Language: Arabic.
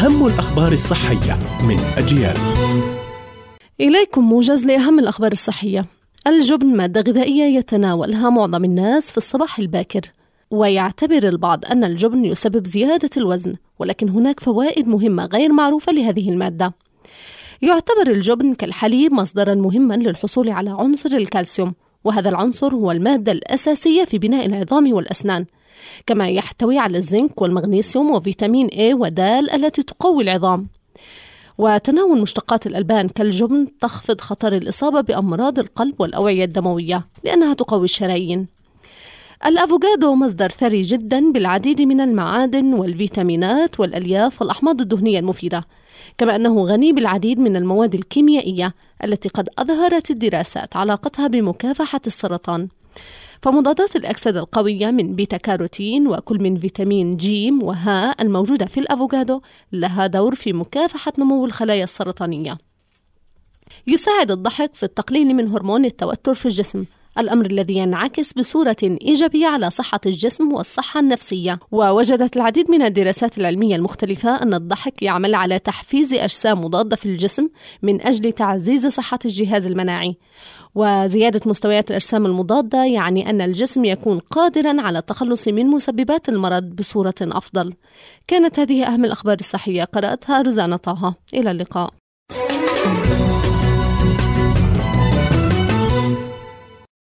أهم الأخبار الصحية من أجيال. إليكم موجز لأهم الأخبار الصحية. الجبن مادة غذائية يتناولها معظم الناس في الصباح الباكر ويعتبر البعض أن الجبن يسبب زيادة الوزن ولكن هناك فوائد مهمة غير معروفة لهذه المادة. يعتبر الجبن كالحليب مصدرا مهما للحصول على عنصر الكالسيوم وهذا العنصر هو المادة الأساسية في بناء العظام والأسنان. كما يحتوي على الزنك والمغنيسيوم وفيتامين A ود التي تقوي العظام. وتناول مشتقات الألبان كالجبن تخفض خطر الإصابة بأمراض القلب والأوعية الدموية لأنها تقوي الشرايين. الأفوكادو مصدر ثري جدا بالعديد من المعادن والفيتامينات والألياف والأحماض الدهنية المفيدة كما أنه غني بالعديد من المواد الكيميائية التي قد أظهرت الدراسات علاقتها بمكافحة السرطان. فمضادات الأكسدة القوية من بيتا كاروتين وكل من فيتامين جيم وهاء الموجودة في الأفوكادو لها دور في مكافحة نمو الخلايا السرطانية. يساعد الضحك في التقليل من هرمون التوتر في الجسم. الأمر الذي ينعكس بصورة إيجابية على صحة الجسم والصحة النفسية. ووجدت العديد من الدراسات العلمية المختلفة أن الضحك يعمل على تحفيز أجسام مضادة في الجسم من أجل تعزيز صحة الجهاز المناعي. وزيادة مستويات الأجسام المضادة يعني أن الجسم يكون قادرا على التخلص من مسببات المرض بصورة أفضل. كانت هذه أهم الأخبار الصحية. قرأتها رزانة طه. إلى اللقاء.